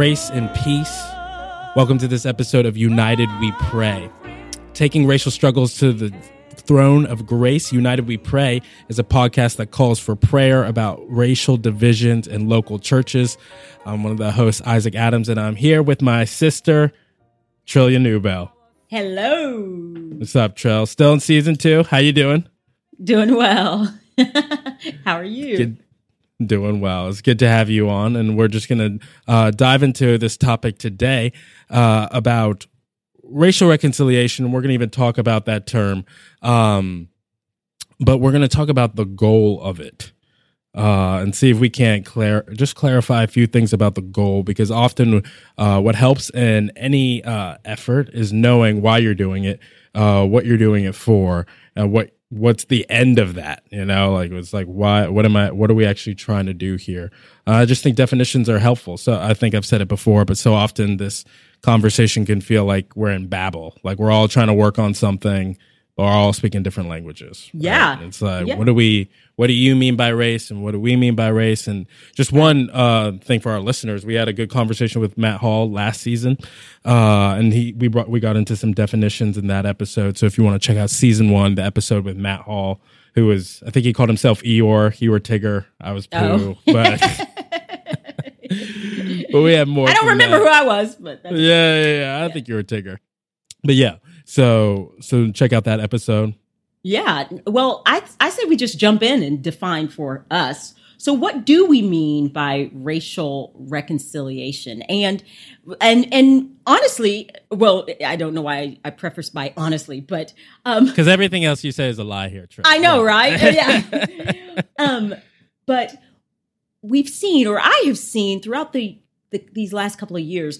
Grace and peace. Welcome to this episode of United We Pray. Taking racial struggles to the throne of grace, United We Pray is a podcast that calls for prayer about racial divisions in local churches. I'm one of the hosts, Isaac Adams, and I'm here with my sister, Trillia Newbell. Hello. What's up, Trill? Still in season two. How you doing? Doing well. How are you? Good. Doing well. It's good to have you on, and we're just going to uh, dive into this topic today uh, about racial reconciliation. We're going to even talk about that term, um, but we're going to talk about the goal of it uh, and see if we can't clar- just clarify a few things about the goal because often uh, what helps in any uh, effort is knowing why you're doing it, uh, what you're doing it for, and what what's the end of that? You know like it's like why what am i what are we actually trying to do here? Uh, i just think definitions are helpful. So i think i've said it before but so often this conversation can feel like we're in babel like we're all trying to work on something we're all speaking different languages right? Yeah. it's like Yeah. what do we what do you mean by race and what do we mean by race and just one uh thing for our listeners we had a good conversation with matt hall last season uh and he we brought we got into some definitions in that episode so if you want to check out season one the episode with matt hall who was i think he called himself eeyore you were tigger i was pooh Oh. but but we have more I don't remember that. who I was, but that's, Yeah, yeah, yeah. I think you were Tigger. But yeah, so so check out that episode. yeah. Well, I I say we just jump in and define for us. So, what do we mean by racial reconciliation? And and and honestly, well, I don't know why I, I preface by honestly, but um, Because everything else you say is a lie here. Trey. I know, Yeah. right? Yeah. um, but we've seen, or I have seen throughout the, the these last couple of years,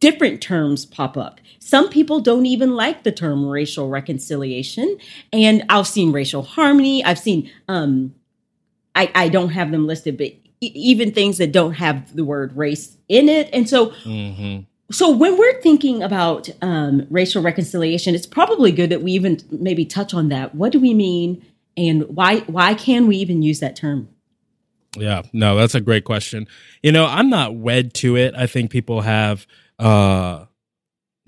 different terms pop up. Some people don't even like the term racial reconciliation, and I've seen racial harmony. I've seen, um, I, I don't have them listed, but e- even things that don't have the word race in it, and so Mhm. so when we're thinking about um, racial reconciliation, it's probably good that we even maybe touch on that. What do we mean, and why why can we even use that term? Yeah, no, that's a great question. You know, I'm not wed to it. I think people have uh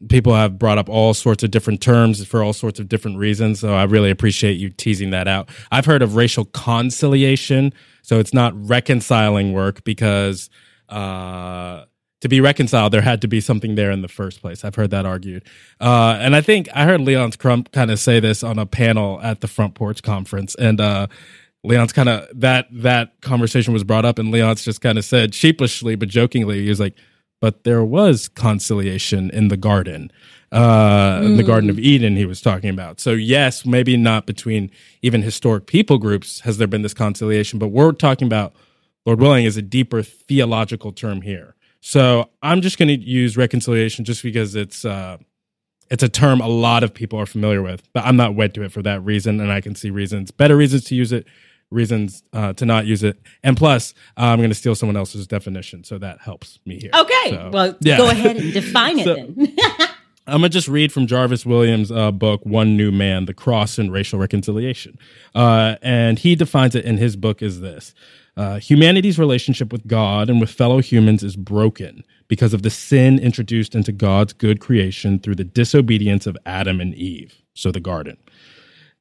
people have brought up all sorts of different terms for all sorts of different reasons. So I really appreciate you teasing that out. I've heard of racial conciliation, so it's not reconciling work because uh to be reconciled, there had to be something there in the first place. I've heard that argued. Uh, and I think I heard Leonce Crump kind of say this on a panel at the Front Porch Conference. And uh, Leonce kind of that that conversation was brought up, and Leonce just kind of said sheepishly but jokingly, he was like, "But there was conciliation in the garden, uh, in the Garden of Eden." He was talking about. So yes, maybe not between even historic people groups has there been this conciliation, but we're talking about, Lord willing, is a deeper theological term here. So I'm just going to use reconciliation just because it's. Uh, it's a term a lot of people are familiar with, but I'm not wed to it for that reason, and I can see reasons, better reasons to use it, reasons uh, to not use it, and plus, uh, I'm going to steal someone else's definition, so that helps me here. Okay, So, well, yeah. go ahead and define it So- then. I'm gonna just read from Jarvis Williams' uh, book, One New Man: The Cross and Racial Reconciliation, uh, and he defines it in his book as this: uh, Humanity's relationship with God and with fellow humans is broken because of the sin introduced into God's good creation through the disobedience of Adam and Eve, so the garden.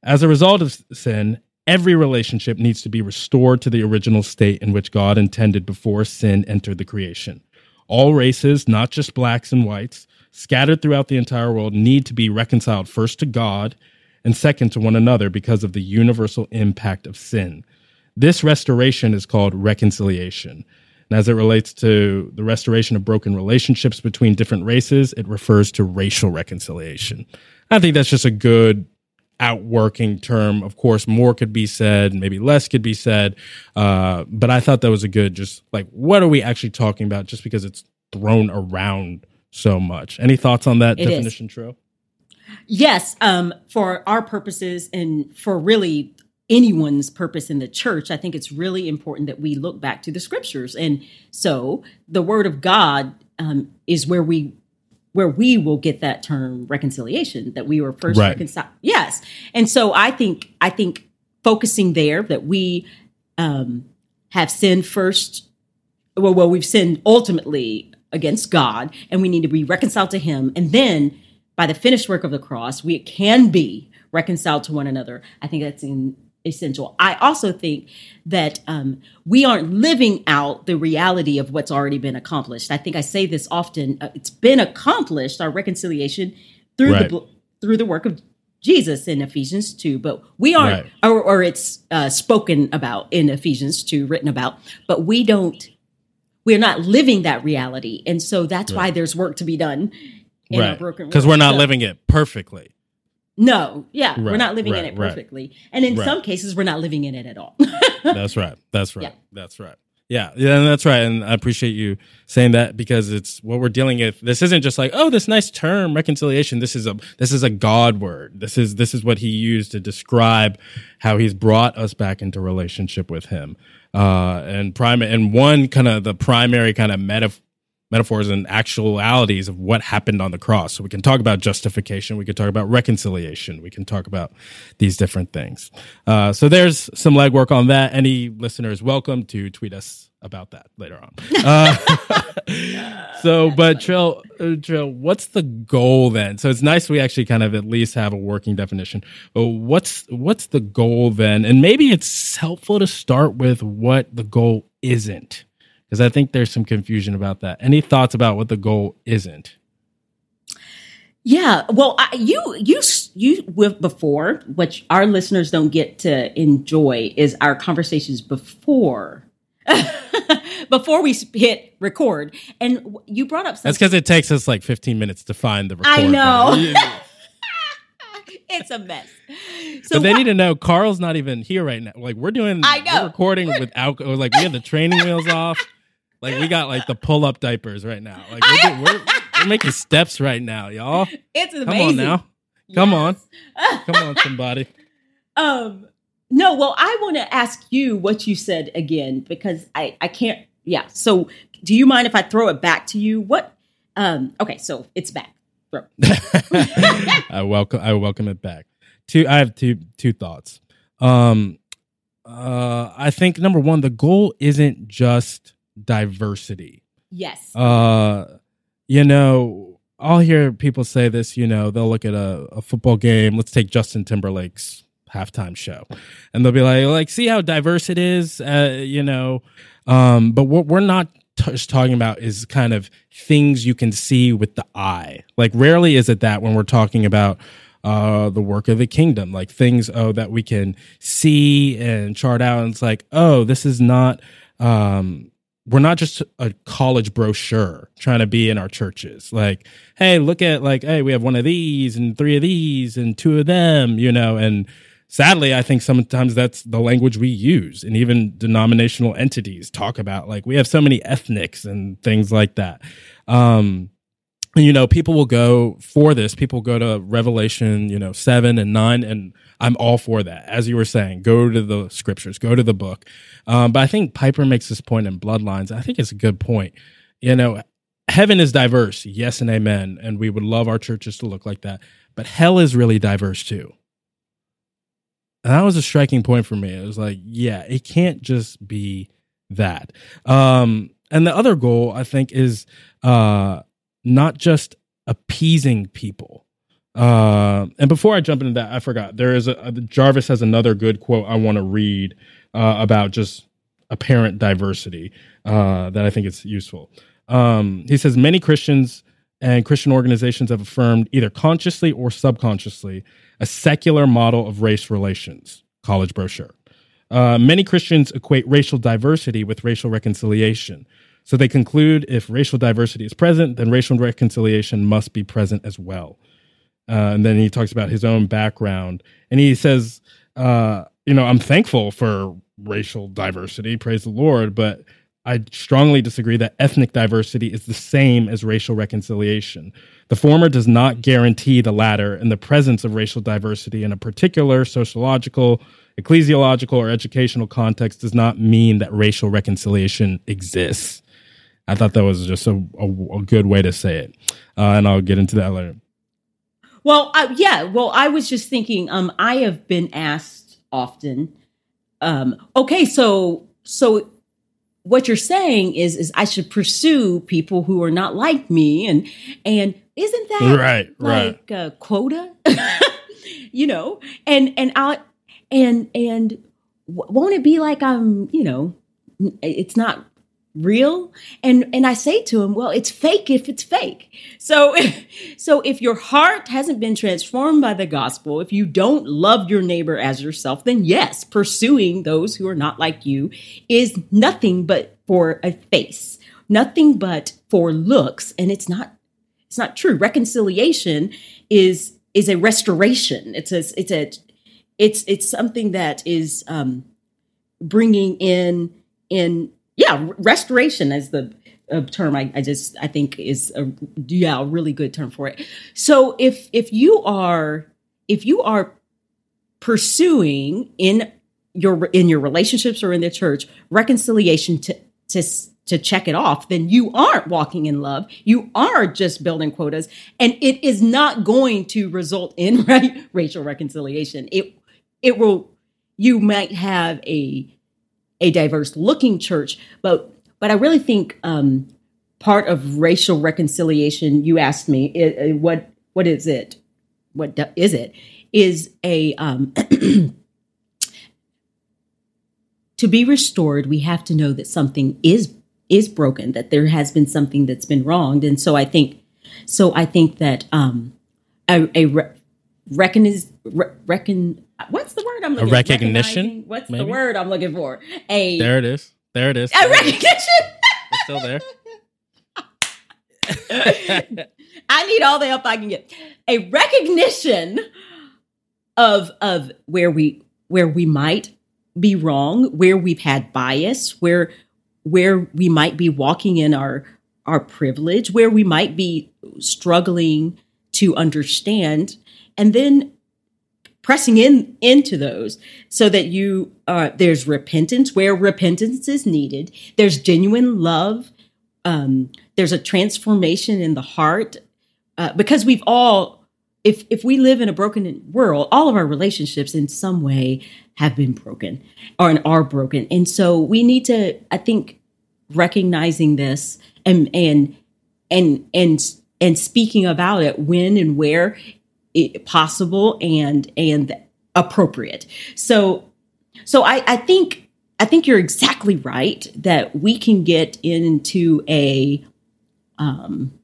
As a result of sin, every relationship needs to be restored to the original state in which God intended before sin entered the creation. All races, not just blacks and whites, scattered throughout the entire world, need to be reconciled first to God and second to one another because of the universal impact of sin. This restoration is called reconciliation. And as it relates to the restoration of broken relationships between different races, it refers to racial reconciliation. I think that's just a good outworking term. Of course, more could be said, maybe less could be said. Uh, but I thought that was a good, just like, what are we actually talking about just because it's thrown around so much? Any thoughts on that It definition, Tro? yes, um, for our purposes and for really anyone's purpose in the church, I think it's really important that we look back to the scriptures. And so the word of God um, is where we where we will get that term reconciliation that we were first Right. reconciled. Yes. And so I think I think focusing there that we um have sinned first well well we've sinned ultimately against God and we need to be reconciled to Him. And then by the finished work of the cross, we can be reconciled to one another. I think that's in, essential. I also think that um, we aren't living out the reality of what's already been accomplished. I think I say this often. Uh, it's been accomplished, our reconciliation through right. the through the work of Jesus in Ephesians 2, but we aren't, right. or, or, it's uh, spoken about in Ephesians 2, written about, but we don't, we're not living that reality. And so that's right. why there's work to be done in right. our broken Because we're not so, living it perfectly. No, yeah, right, we're not living in it perfectly. And in some cases, we're not living in it at all. that's right. That's right. Yeah. That's right. Yeah, yeah, that's right. And I appreciate you saying that because it's what we're dealing with. This isn't just like, oh, this nice term reconciliation. This is a this is a God word. This is this is what he used to describe how he's brought us back into relationship with him. Uh, and prime and one kind of the primary kind of metaphor metaphors and actualities of what happened on the cross. So we can talk about justification, we can talk about reconciliation, we can talk about these different things. Uh, so there's some legwork on that. Any listeners welcome to tweet us about that later on. Uh, so, but Trill, uh, Trill, what's the goal then? So it's nice we actually kind of at least have a working definition. But what's what's the goal then? And maybe it's helpful to start with what the goal isn't because I think there's some confusion about that. Any thoughts about what the goal isn't? Yeah, well, I, you you you with before, which our listeners don't get to enjoy, is our conversations before. before we hit record, and you brought up something. That's because it takes us like 15 minutes to find the record. I know. it's a mess. So but they what, need to know Carl's not even here right now. Like we're doing, I know, recording without like we have the training wheels off. Like we got like the pull up diapers right now. Like we're, we're, we're, making steps right now, y'all. It's amazing. Come on now. Come yes. on. Come on, somebody. Um, no, well, I want to ask you what you said again because I I can't. Yeah. So, do you mind if I throw it back to you? What? Um. Okay. So it's back. I welcome. I welcome it back. Two. I have two two thoughts. Um. Uh. I think number one, the goal isn't just diversity. Yes. Uh, you know, I'll hear people say this, you know, they'll look at a, a football game. Let's take Justin Timberlake's halftime show. And they'll be like, like, see how diverse it is, uh, you know. Um, but what we're not just talking about is kind of things you can see with the eye. Like rarely is it that when we're talking about uh, the work of the kingdom, like things oh that we can see and chart out. And it's like, oh, this is not um, we're not just a college brochure trying to be in our churches. Like, hey, look at like, hey, we have one of these and three of these and two of them, you know, and sadly, I think sometimes that's the language we use and even denominational entities talk about like we have so many ethnics and things like that. Um, you know, people will go for this. People go to Revelation, you know, seven and nine, and I'm all for that. As you were saying, go to the scriptures, go to the book. Um, but I think Piper makes this point in Bloodlines. I think it's a good point. You know, heaven is diverse, yes and amen, and we would love our churches to look like that. But hell is really diverse too. And that was a striking point for me. It was like, yeah, it can't just be that. Um, and the other goal, I think, is uh, not just appeasing people. Uh, and before I jump into that, I forgot there is a, a Jarvis has another good quote I want to read uh, about just apparent diversity uh, that I think is useful. Um, he says many Christians and Christian organizations have affirmed either consciously or subconsciously a secular model of race relations. College brochure. Uh, many Christians equate racial diversity with racial reconciliation. So they conclude if racial diversity is present, then racial reconciliation must be present as well. Uh, and then he talks about his own background. And he says, uh, you know, I'm thankful for racial diversity, praise the Lord, but I strongly disagree that ethnic diversity is the same as racial reconciliation. The former does not guarantee the latter, and the presence of racial diversity in a particular sociological, ecclesiological, or educational context does not mean that racial reconciliation exists. I thought that was just a, a, a good way to say it. Uh, and I'll get into that later. Well, uh, yeah. Well, I was just thinking. Um, I have been asked often. Um, okay, so so what you're saying is is I should pursue people who are not like me and and isn't that right like right a quota you know and and I and and won't it be like I'm you know it's not real? And and I say to him well it's fake if it's fake. So so if your heart hasn't been transformed by the gospel if you don't love your neighbor as yourself then yes pursuing those who are not like you is nothing but for a face nothing but for looks. And it's not it's not true. Reconciliation is is a restoration. It's a it's a it's it's something that is um bringing in in yeah restoration as the uh, term I, I just i think is a yeah a really good term for it. So if if you are if you are pursuing in your in your relationships or in the church reconciliation to to to check it off then you aren't walking in love. You are just building quotas and it is not going to result in right, racial reconciliation. It it will you might have a a diverse looking church but but i really think um part of racial reconciliation you asked me it, it- what what is it? What do- is it? Is a um to be restored we have to know that something is is broken that there has been something that's been wronged. And so i think so i think that um a, a re- recogniz, re- reckon what's the word i'm looking for? A recognition, what's the word i'm looking for? A there it is. There it is. A recognition? It's still there. I need all the help I can get. A recognition of of where we where we might be wrong, where we've had bias, where where we might be walking in our our privilege, where we might be struggling to understand, and then pressing in into those so that you uh, there's repentance where repentance is needed. There's genuine love um, there's a transformation in the heart uh, because we've all if if we live in a broken world all of our relationships in some way have been broken or and are broken and so we need to i think recognizing this and and and and and speaking about it when and where possible and and appropriate so so i i think I think you're exactly right that we can get into a. Um,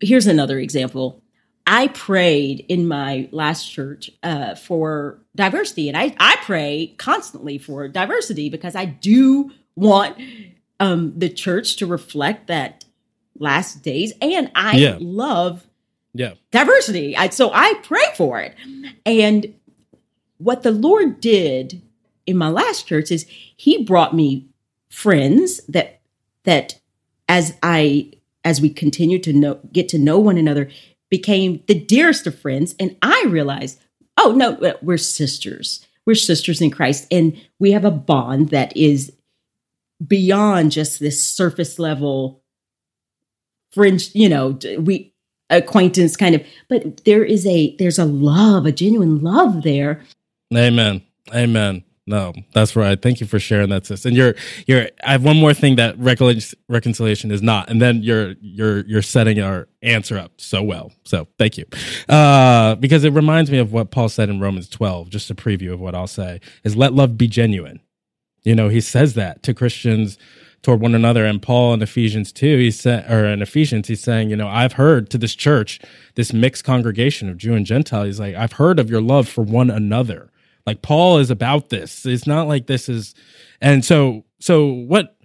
here's another example. I prayed in my last church uh, for diversity, and I, I pray constantly for diversity because I do want um, the church to reflect that last days, and I Yeah. love yeah diversity. I, so I pray for it. And what the Lord did in my last church is he brought me friends that that as I as we continued to know get to know one another became the dearest of friends and I realized oh no uh, we're sisters we're sisters in Christ and we have a bond that is beyond just this surface level fringe you know we acquaintance kind of but there is a there's a love a genuine love there Amen. Amen. No, that's right. Thank you for sharing that, sis. And you're, you're. I have one more thing that recon- reconciliation is not, and then you're, you're, you're setting our answer up so well. So thank you, uh, because it reminds me of what Paul said in Romans 12. Just a preview of what I'll say is, "Let love be genuine." You know, he says that to Christians toward one another. And Paul in Ephesians 2, he said, or in Ephesians, he's saying, you know, I've heard to this church, this mixed congregation of Jew and Gentile, he's like, I've heard of your love for one another. Like Paul is about this. It's not like this is, and so, so what,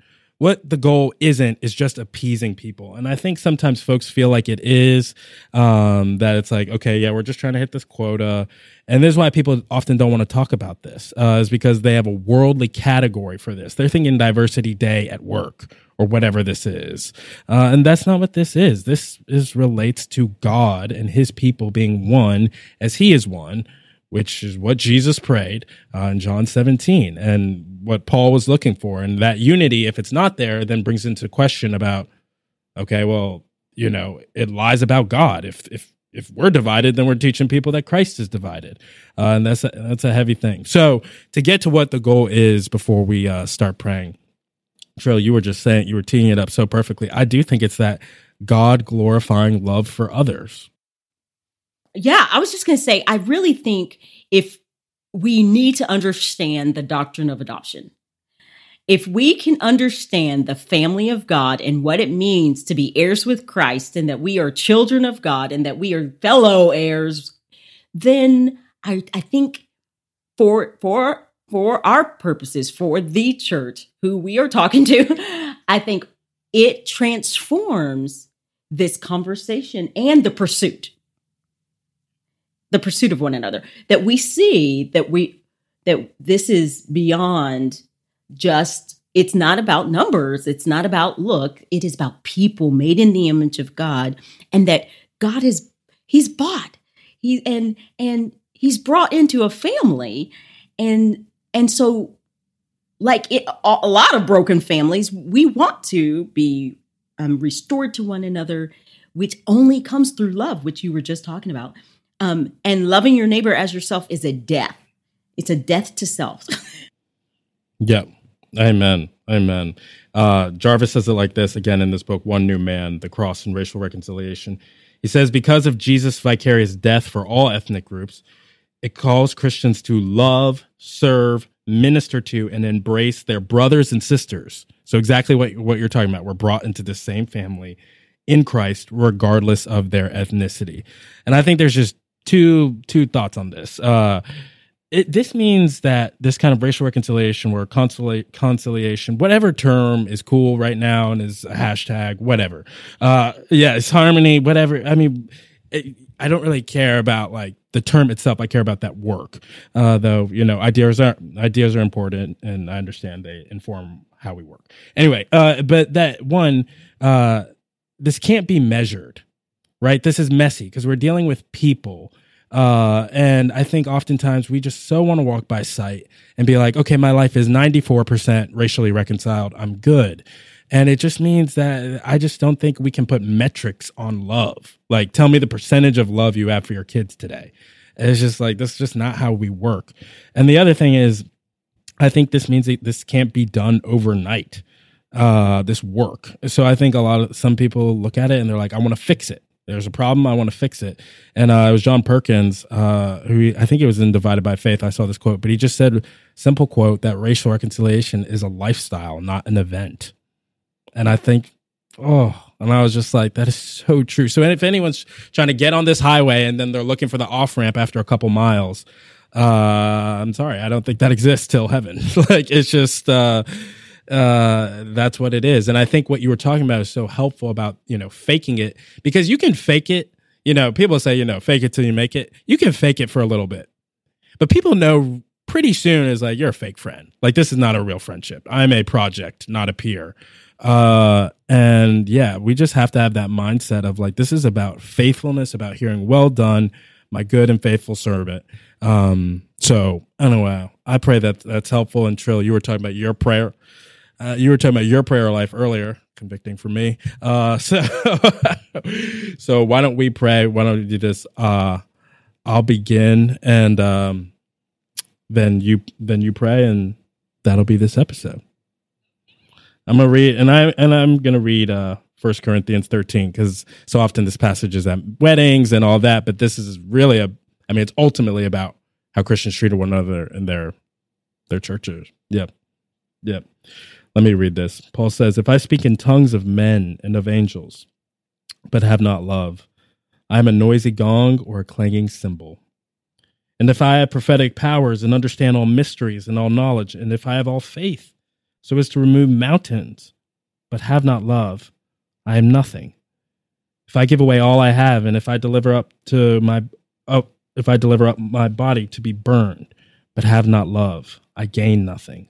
what the goal isn't is just appeasing people. And I think sometimes folks feel like it is, um, that it's like, okay, yeah, we're just trying to hit this quota. And this is why people often don't want to talk about this, uh, is because they have a worldly category for this. They're thinking diversity day at work or whatever this is. Uh, and that's not what this is. This is relates to God and his people being one as he is one which is what Jesus prayed uh, in John 17 and what Paul was looking for. And that unity, if it's not there, then brings into question about, okay, well, you know, it lies about God. If, if, if we're divided, then we're teaching people that Christ is divided. Uh, and that's a, that's a heavy thing. So to get to what the goal is before we uh, start praying, Trill, you were just saying, you were teeing it up so perfectly. I do think it's that God glorifying love for others. Yeah, I was just going to say, I really think if we need to understand the doctrine of adoption, if we can understand the family of God and what it means to be heirs with Christ and that we are children of God and that we are fellow heirs, then I, I think for for for our purposes, for the church who we are talking to, I think it transforms this conversation and the pursuit. The pursuit of one another. That we see that we that this is beyond just it's not about numbers it's not about look it is about people made in the image of god and that god is he's bought he and and he's brought into a family and and so like it, a lot of broken families we want to be um, restored to one another which only comes through love which you were just talking about um, and loving your neighbor as yourself is a death it's a death to self yeah Amen. Amen. Uh, Jarvis says it like this again in this book, One New Man, The Cross and Racial Reconciliation. He says, Because of Jesus' vicarious death for all ethnic groups, it calls Christians to love, serve, minister to, and embrace their brothers and sisters. So, exactly what, what you're talking about. We're brought into the same family in Christ, regardless of their ethnicity. And I think there's just two two thoughts on this. Uh, it, this means that this kind of racial reconciliation or conciliation, whatever term is cool right now and is a hashtag, whatever. Uh, yeah, it's harmony, whatever. I mean, it, I don't really care about like the term itself. I care about that work. Uh, though, you know, ideas are ideas are important, and I understand they inform how we work. Anyway, uh, but that one, uh, this can't be measured, right? This is messy because we're dealing with people uh, and I think oftentimes we just so want to walk by sight and be like, okay, my life is 94% racially reconciled. I'm good. And it just means that I just don't think we can put metrics on love. Like, tell me the percentage of love you have for your kids today. It's just like, that's just not how we work. And the other thing is, I think this means that this can't be done overnight, uh, this work. So I think a lot of some people look at it and they're like, I want to fix it. There's a problem. I want to fix it. And uh, it was John Perkins, uh, who I think it was in Divided by Faith. I saw this quote, but he just said, simple quote, that racial reconciliation is a lifestyle, not an event. And I think, oh, and I was just like, that is so true. So if anyone's trying to get on this highway and then they're looking for the off ramp after a couple miles, uh, I'm sorry, I don't think that exists till heaven. like it's just, uh, that's what it is. And I think what you were talking about is so helpful about, you know, faking it because you can fake it. You know, people say, you know, fake it till you make it. You can fake it for a little bit, but people know pretty soon is like, you're a fake friend. Like, this is not a real friendship. I'm a project, not a peer. Uh, and yeah, we just have to have that mindset of like, this is about faithfulness, about hearing, well done, my good and faithful servant. Um, so I don't know. I pray that that's helpful. And Trill, you were talking about your prayer uh, you were talking about your prayer life earlier, convicting for me. Uh, so, so why don't we pray? Why don't we do this? Uh, I'll begin, and um, then you then you pray, and that'll be this episode. I'm gonna read, and I and I'm gonna read uh, First Corinthians 13 because so often this passage is at weddings and all that, but this is really a. I mean, it's ultimately about how Christians treat one another in their their churches. Yep, yep. Let me read this. Paul says, If I speak in tongues of men and of angels, but have not love, I am a noisy gong or a clanging cymbal. And if I have prophetic powers and understand all mysteries and all knowledge, and if I have all faith so as to remove mountains, but have not love, I am nothing. If I give away all I have, and if I deliver up to my oh, if I deliver up my body to be burned, but have not love, I gain nothing.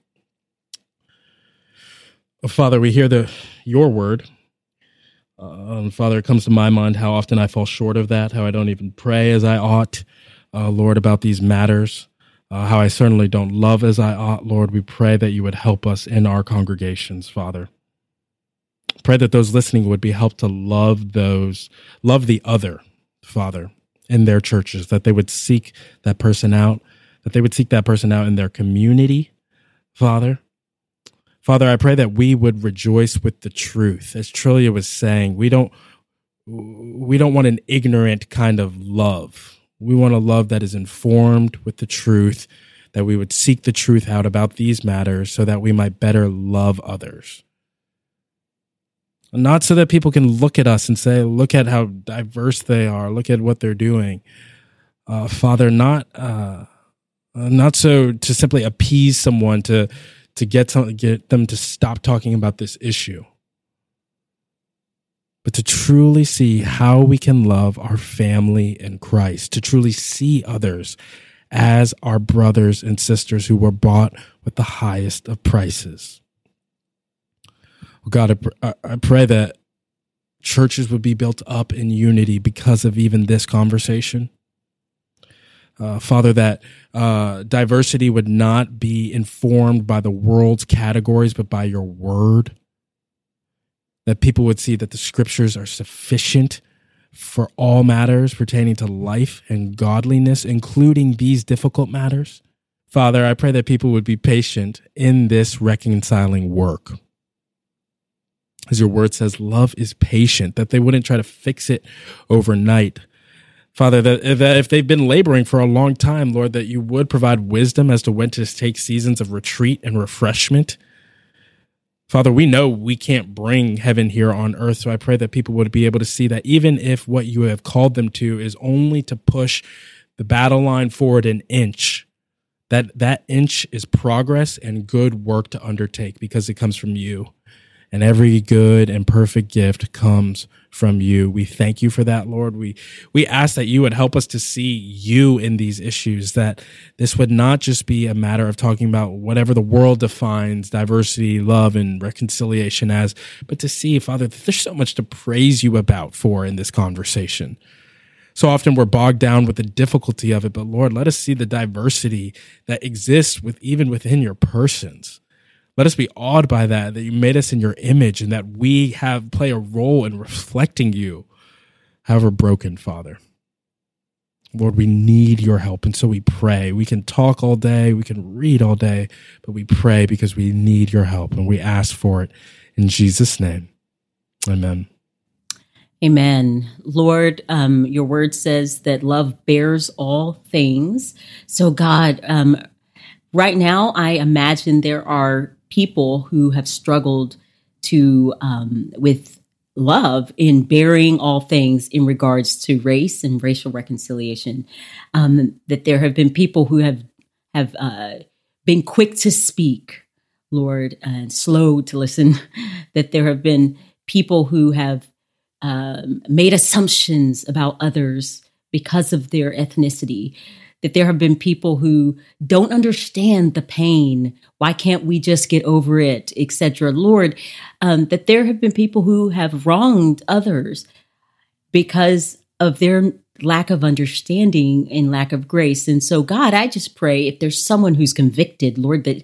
Father, we hear the your word. Uh, Father, it comes to my mind how often I fall short of that, how I don't even pray as I ought, uh, Lord, about these matters, uh, how I certainly don't love as I ought. Lord, we pray that you would help us in our congregations, Father. Pray that those listening would be helped to love those, love the other, Father, in their churches, that they would seek that person out, that they would seek that person out in their community, Father Father, I pray that we would rejoice with the truth. As Trillia was saying, we don't we don't want an ignorant kind of love. We want a love that is informed with the truth, that we would seek the truth out about these matters so that we might better love others. Not so that people can look at us and say, look at how diverse they are, look at what they're doing. Uh, Father, not uh, not so to simply appease someone to to get some, get them to stop talking about this issue, but to truly see how we can love our family in Christ, to truly see others as our brothers and sisters who were bought with the highest of prices. God, I, I pray that churches would be built up in unity because of even this conversation uh, Father, that uh, diversity would not be informed by the world's categories, but by your word. That people would see that the scriptures are sufficient for all matters pertaining to life and godliness, including these difficult matters. Father, I pray that people would be patient in this reconciling work. As your word says, love is patient, that they wouldn't try to fix it overnight, Father, that, that if they've been laboring for a long time, Lord, that you would provide wisdom as to when to take seasons of retreat and refreshment. Father, we know we can't bring heaven here on earth, so I pray that people would be able to see that even if what you have called them to is only to push the battle line forward an inch, that that inch is progress and good work to undertake because it comes from you and every good and perfect gift comes from you. We thank you for that, Lord. We we ask that you would help us to see you in these issues that this would not just be a matter of talking about whatever the world defines diversity, love and reconciliation as, but to see, Father, that there's so much to praise you about for in this conversation. So often we're bogged down with the difficulty of it, but Lord, let us see the diversity that exists with even within your persons let us be awed by that, that you made us in your image and that we have play a role in reflecting you, however broken, Father. Lord, we need your help. And so we pray. We can talk all day, we can read all day, but we pray because we need your help and we ask for it in Jesus' name. Amen. Amen. Lord, um, your word says that love bears all things. So, God, um, right now, I imagine there are people who have struggled to um, with love in bearing all things in regards to race and racial reconciliation. Um, that there have been people who have have uh, been quick to speak, Lord, and slow to listen. that there have been people who have um, made assumptions about others because of their ethnicity that there have been people who don't understand the pain. Why can't we just get over it, etc. Lord, um, that there have been people who have wronged others because of their lack of understanding and lack of grace. And so, God, I just pray if there's someone who's convicted, Lord, that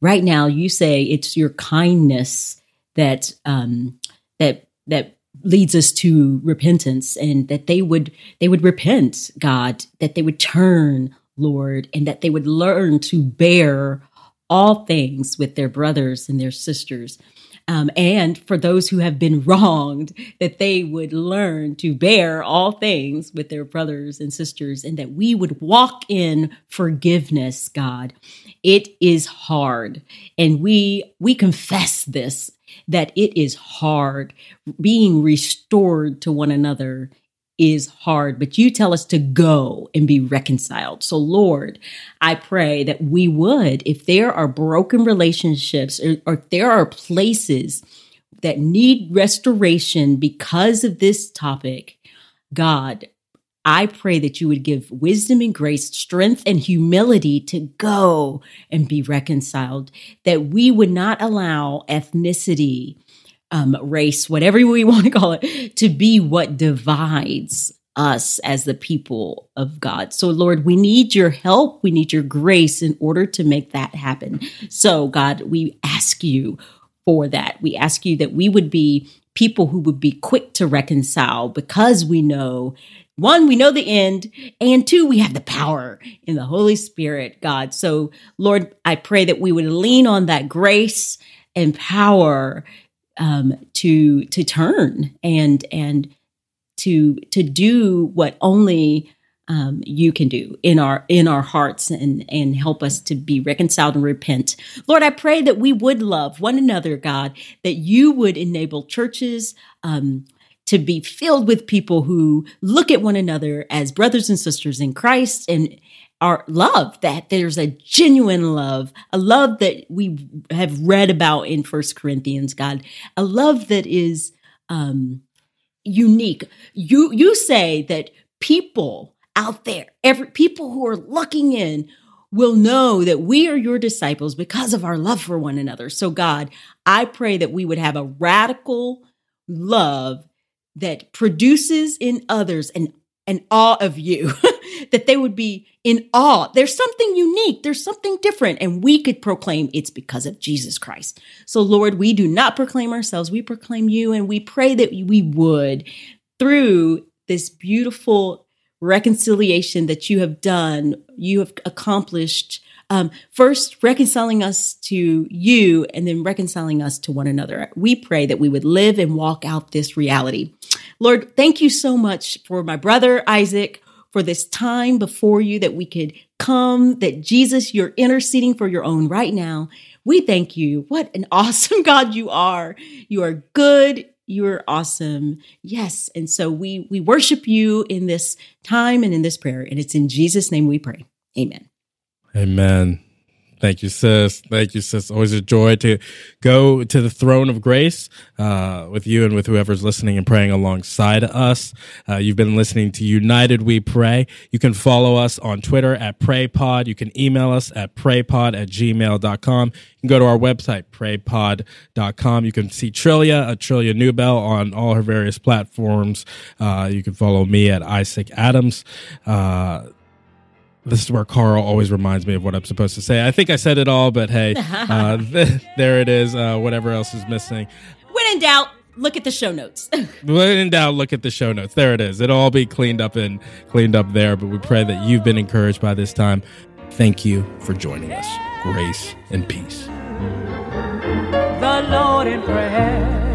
right now you say it's your kindness that um, that that leads us to repentance and that they would they would repent god that they would turn lord and that they would learn to bear all things with their brothers and their sisters Um, and for those who have been wronged, that they would learn to bear all things with their brothers and sisters, and that we would walk in forgiveness, God. It is hard, and we we confess this that it is hard being restored to one another is hard, but you tell us to go and be reconciled. So, Lord, I pray that we would, if there are broken relationships or, or if there are places that need restoration because of this topic, God, I pray that you would give wisdom and grace, strength and humility to go and be reconciled, that we would not allow ethnicity um, race, whatever we want to call it, to be what divides us as the people of God. So, Lord, we need your help. We need your grace in order to make that happen. So, God, we ask you for that. We ask you that we would be people who would be quick to reconcile because we know one, we know the end, and two, we have the power in the Holy Spirit, God. So, Lord, I pray that we would lean on that grace and power um, to to turn and and to to do what only um, you can do in our in our hearts and and help us to be reconciled and repent. Lord, I pray that we would love one another, God, that you would enable churches. Um, to be filled with people who look at one another as brothers and sisters in Christ and our love that there's a genuine love a love that we have read about in first corinthians god a love that is um unique you you say that people out there every people who are looking in will know that we are your disciples because of our love for one another so god i pray that we would have a radical love that produces in others an an awe of you that they would be in awe. There's something unique, there's something different, and we could proclaim it's because of Jesus Christ. So, Lord, we do not proclaim ourselves, we proclaim you, and we pray that we would through this beautiful reconciliation that you have done, you have accomplished. Um, first, reconciling us to you and then reconciling us to one another. We pray that we would live and walk out this reality. Lord, thank you so much for my brother Isaac, for this time before you that we could come, that Jesus, you're interceding for your own right now. We thank you. What an awesome God you are. You are good. You are awesome. Yes. And so we, we worship you in this time and in this prayer. And it's in Jesus' name we pray. Amen. Amen. Thank you, sis. Thank you, sis. Always a joy to go to the throne of grace uh, with you and with whoever's listening and praying alongside us. Uh, you've been listening to United We Pray. You can follow us on Twitter at PrayPod. You can email us at praypod at gmail.com. You can go to our website, praypod.com. You can see Trillia, a Trillia Newbell on all her various platforms. Uh, you can follow me at Isaac Adams. This is where Carl always reminds me of what I'm supposed to say. I think I said it all, but hey, uh, th- there it is. Uh, whatever else is missing. When in doubt, look at the show notes. when in doubt, look at the show notes. There it is. It'll all be cleaned up and cleaned up there. But we pray that you've been encouraged by this time. Thank you for joining us. Grace and peace. The Lord in prayer.